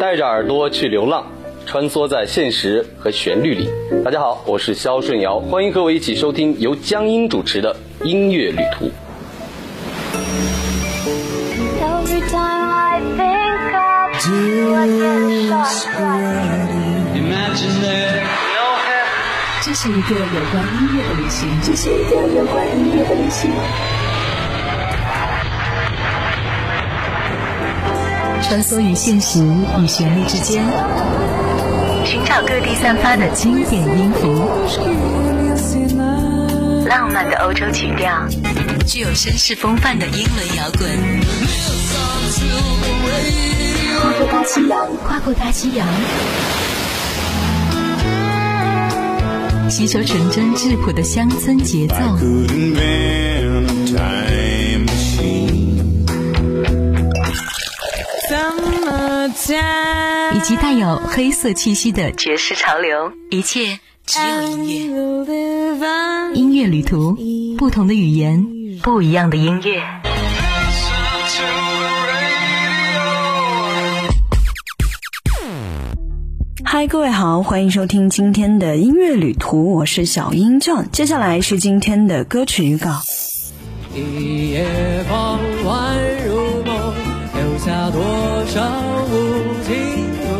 带着耳朵去流浪，穿梭在现实和旋律里。大家好，我是肖顺尧，欢迎和我一起收听由江阴主持的音乐旅途。这是一个有关音乐的旅行，这是一个有关音乐的旅行。穿梭于现实与旋律之间，寻找各地散发的经典音符，浪漫的欧洲曲调，具有绅士风范的英伦摇滚。跨过大西洋，跨过大西洋，吸收纯真质朴的乡村节奏。以及带有黑色气息的爵士潮流，一切只有音乐。音乐旅途，不同的语言，不一样的音乐。嗨，各位好，欢迎收听今天的音乐旅途，我是小英 John。接下来是今天的歌曲预告。一夜傍晚下多少无情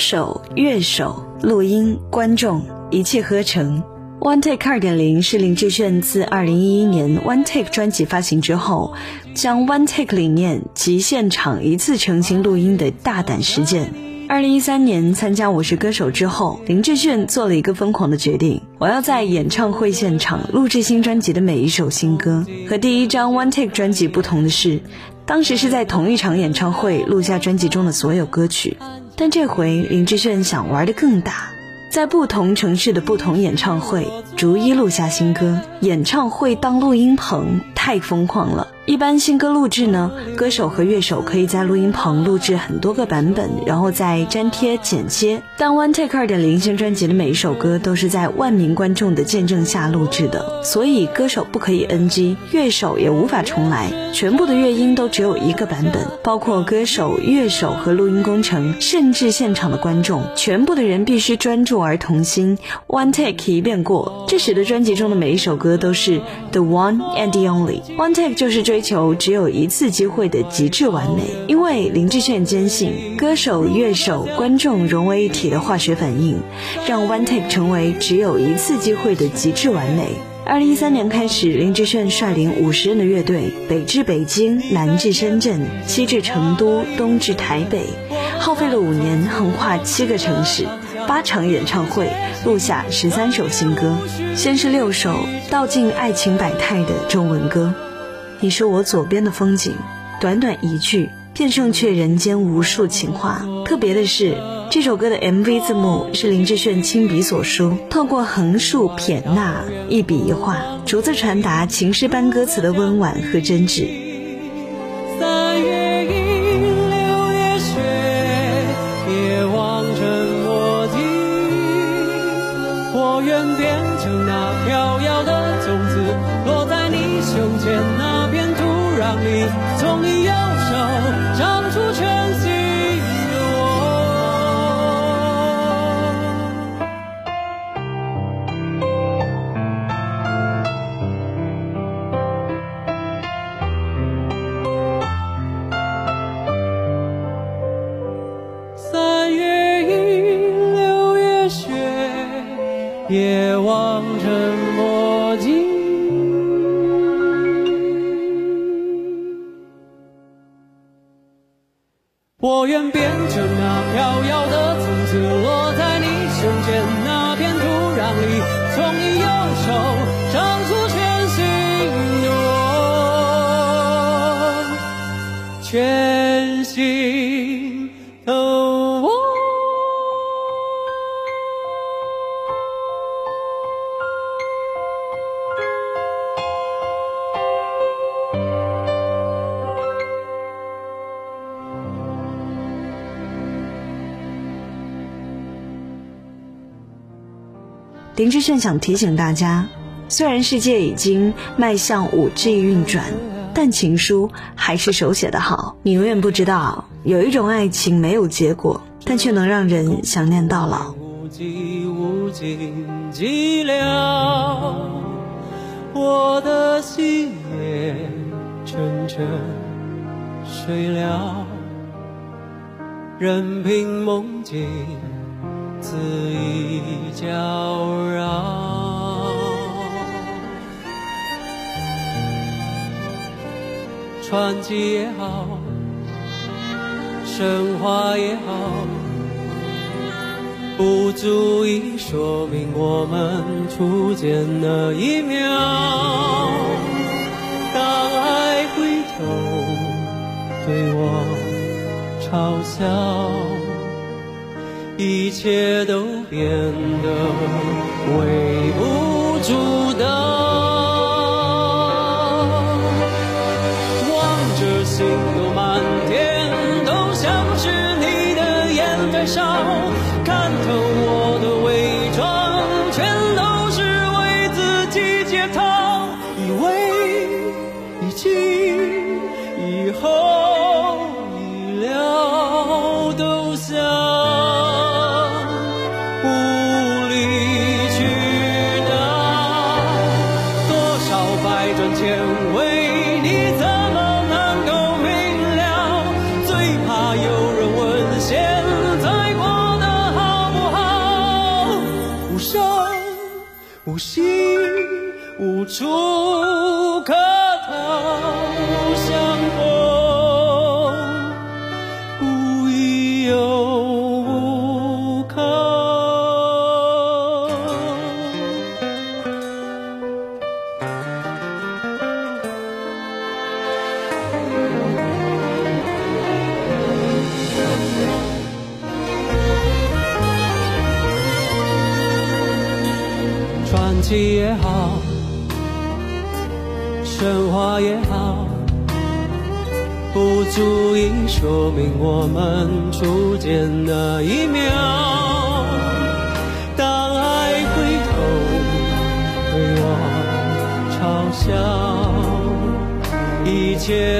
手、乐手、录音、观众，一气呵成。One Take 二点零是林志炫自二零一一年 One Take 专辑发行之后，将 One Take 理念及现场一次成型录音的大胆实践。二零一三年参加《我是歌手》之后，林志炫做了一个疯狂的决定：我要在演唱会现场录制新专辑的每一首新歌。和第一张 One Take 专辑不同的是，当时是在同一场演唱会录下专辑中的所有歌曲。但这回林志炫想玩的更大，在不同城市的不同演唱会逐一录下新歌，演唱会当录音棚，太疯狂了。一般新歌录制呢，歌手和乐手可以在录音棚录制很多个版本，然后再粘贴剪切。但 One Take 二点零新专辑的每一首歌都是在万名观众的见证下录制的，所以歌手不可以 NG，乐手也无法重来，全部的乐音都只有一个版本，包括歌手、乐手和录音工程，甚至现场的观众，全部的人必须专注而同心，One Take 一遍过。这使得专辑中的每一首歌都是 The One and the Only。One Take 就是追。求只有一次机会的极致完美，因为林志炫坚信歌手、乐手、观众融为一体的化学反应，让 One Take 成为只有一次机会的极致完美。二零一三年开始，林志炫率领五十人的乐队，北至北京，南至深圳，西至成都，东至台北，耗费了五年，横跨七个城市，八场演唱会，录下十三首新歌。先是六首道尽爱情百态的中文歌。你是我左边的风景，短短一句便胜却人间无数情话。特别的是，这首歌的 MV 字幕是林志炫亲笔所书，透过横竖撇捺，一笔一画，逐字传达情诗般歌词的温婉和真挚。三月樱，六月雪，夜望尘莫及。我愿变成那飘摇的种子，落在你胸前。从你右手林志炫想提醒大家，虽然世界已经迈向五 G 运转，但情书还是手写的好。你永远不知道，有一种爱情没有结果，但却能让人想念到老。寂寥，我的心也沉沉睡了，任凭梦境恣意搅扰。传奇也好，神话也好。不足以说明我们初见那一秒。当爱回头对我嘲笑，一切都变得微不足说明我们初见那一秒。当爱回头对我嘲笑，一切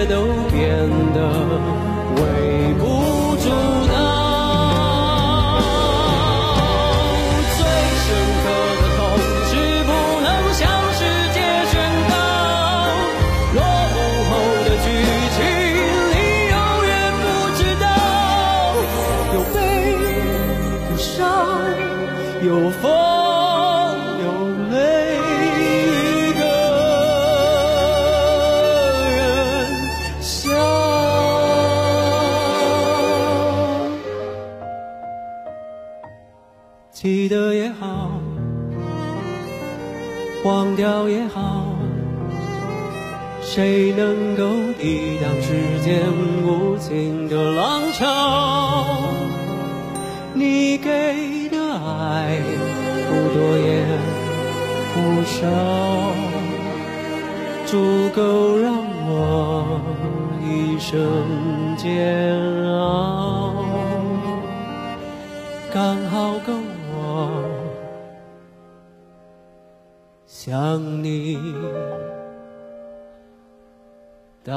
不少，足够让我一生煎熬。刚好够我想你到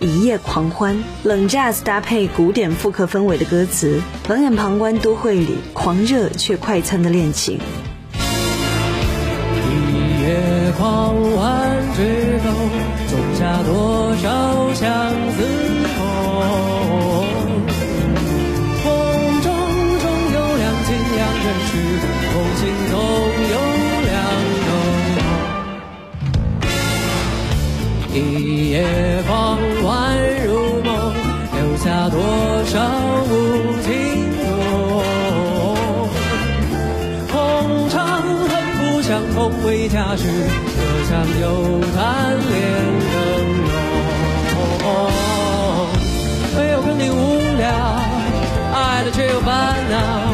一夜狂欢，冷 jazz 搭配古典复刻氛围的歌词，冷眼旁观都会里狂热却快餐的恋情。一夜狂欢之后，种下多少相思痛？风中总有真实，梦境总有两种。一夜狂多少无尽痛。红尘恨不相逢为家事，隔墙有谈恋更浓。没有跟你无聊，爱的却又烦恼，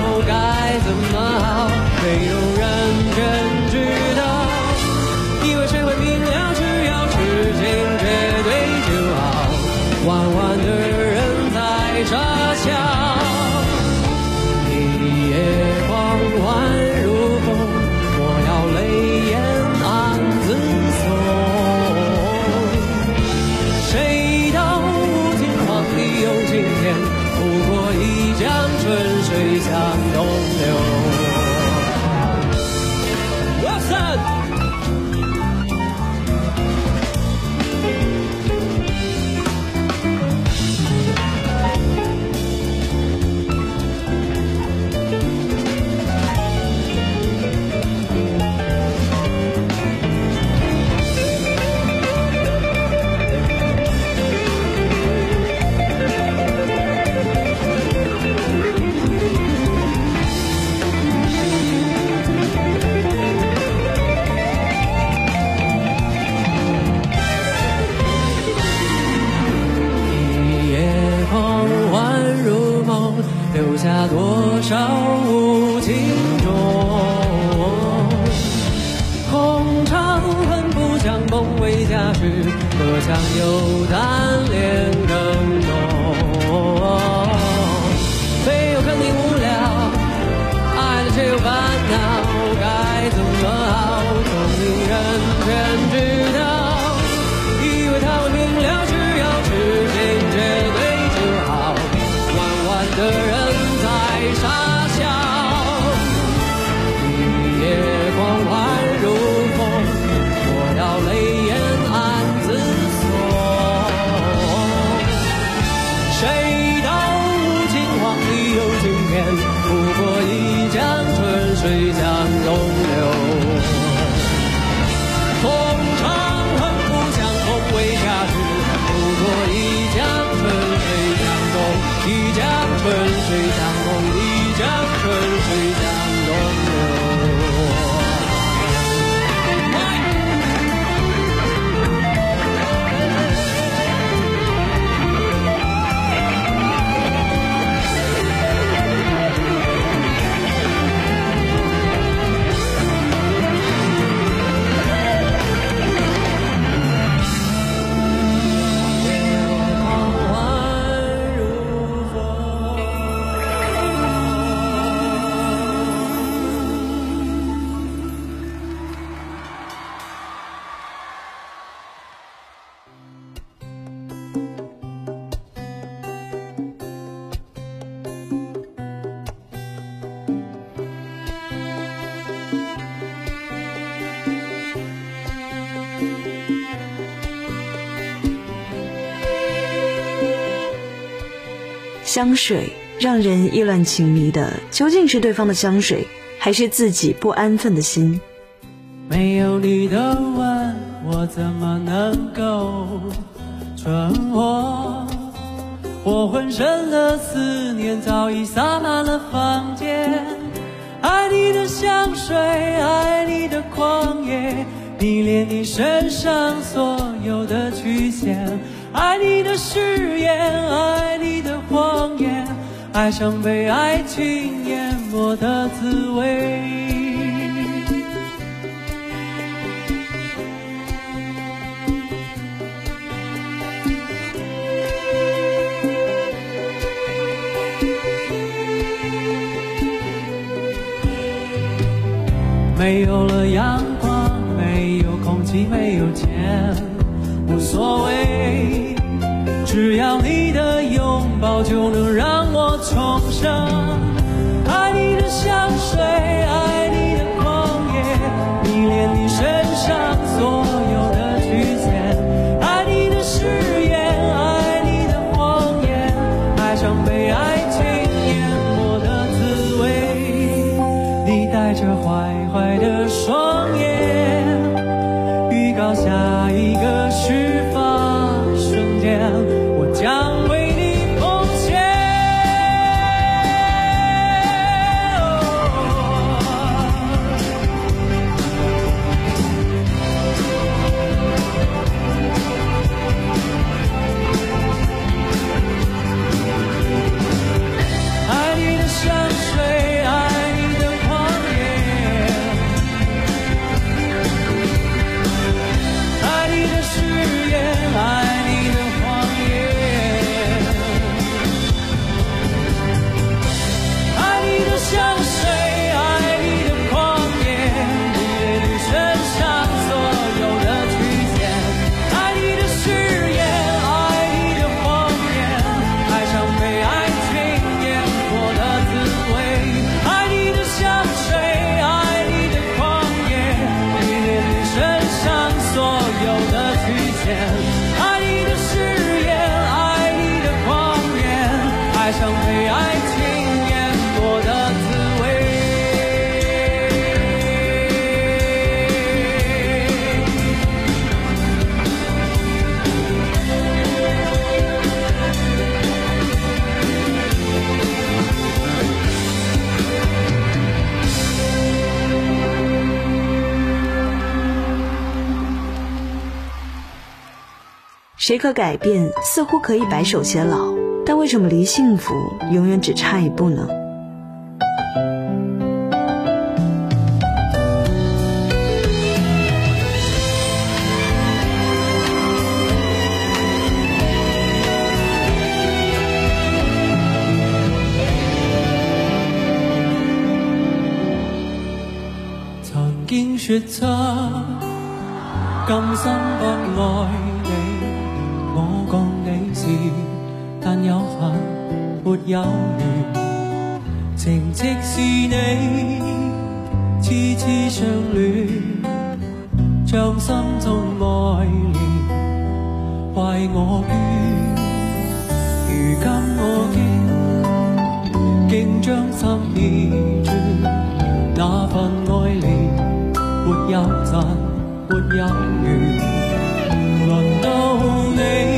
香水让人意乱情迷的，究竟是对方的香水，还是自己不安分的心？没有你的吻，我怎么能够存活？我浑身的思念早已洒满了房间。爱你的香水，爱你的狂野，迷恋你身上所有的曲线。爱你的誓言，爱你的谎言，爱上被爱情淹没的滋味。没有了阳光，没有空气，没有钱，无所谓，只要你的拥抱就能让我重生爱你的香水爱你的狂野迷恋你身上所有的曲线爱你的誓言爱你的谎言爱上被爱情淹没的滋味你带着坏坏的双眼谁可改变似乎可以白首偕老。但为什么离幸福永远只差一步呢？情即是你，痴痴相恋，将心中爱恋怪我倦。如今我竟竟将心意转，那份爱恋没有尽，没有完，轮到你。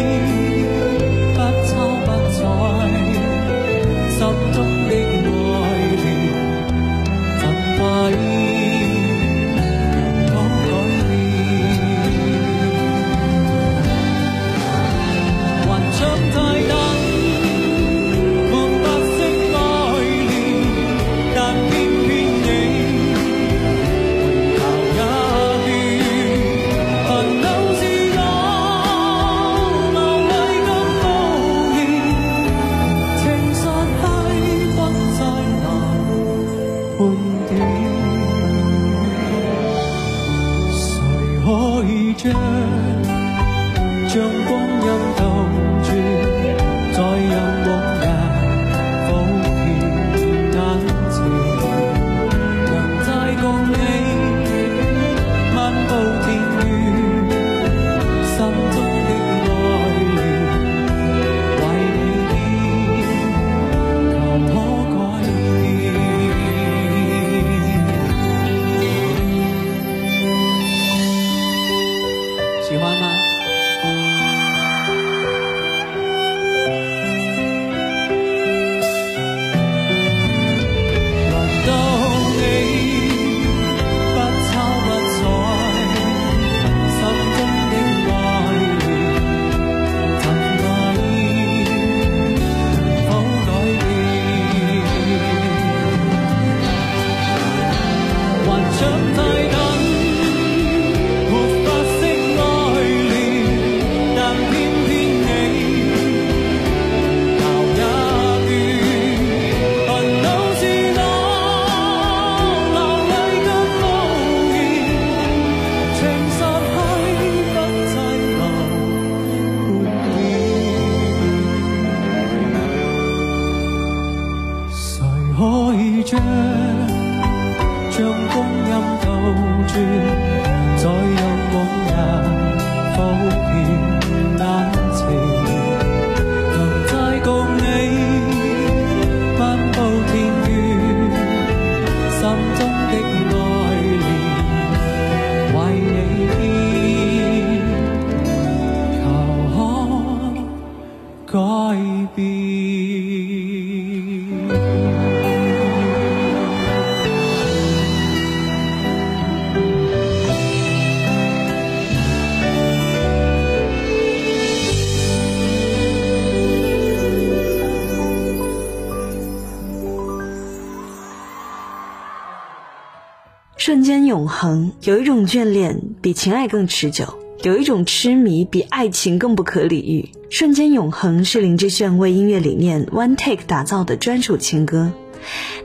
间永恒，有一种眷恋比情爱更持久，有一种痴迷比爱情更不可理喻。瞬间永恒是林志炫为音乐理念 One Take 打造的专属情歌。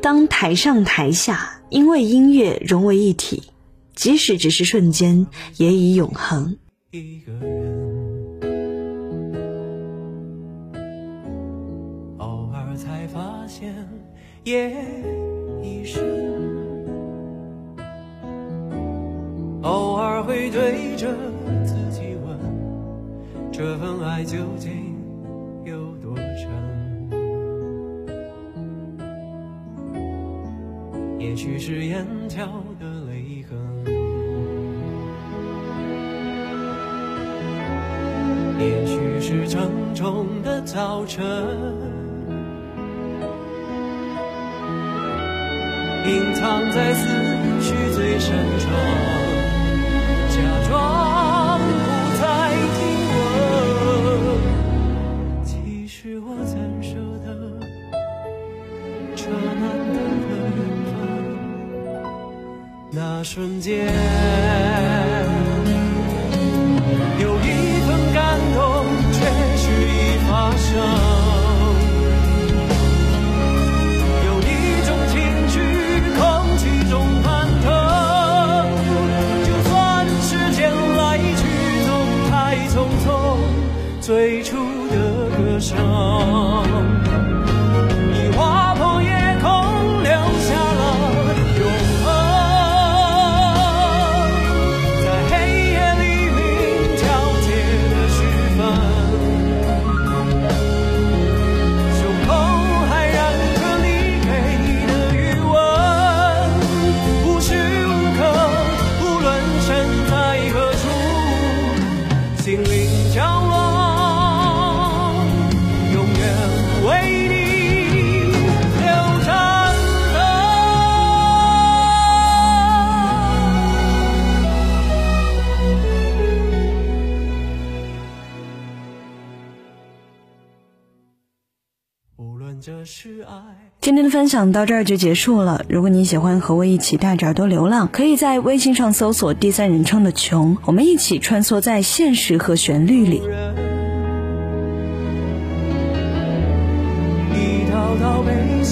当台上台下因为音乐融为一体，即使只是瞬间，也已永恒。一个人，偶尔才发现夜已深。会对着自己问，这份爱究竟有多深？也许是眼角的泪痕，也许是沉重的早晨，隐藏在思绪最深处。假装不再听闻其实我曾舍得这难的缘分？那瞬间。分享到这儿就结束了。如果你喜欢和我一起带着耳朵流浪，可以在微信上搜索第三人称的穷，我们一起穿梭在现实和旋律里。一道道悲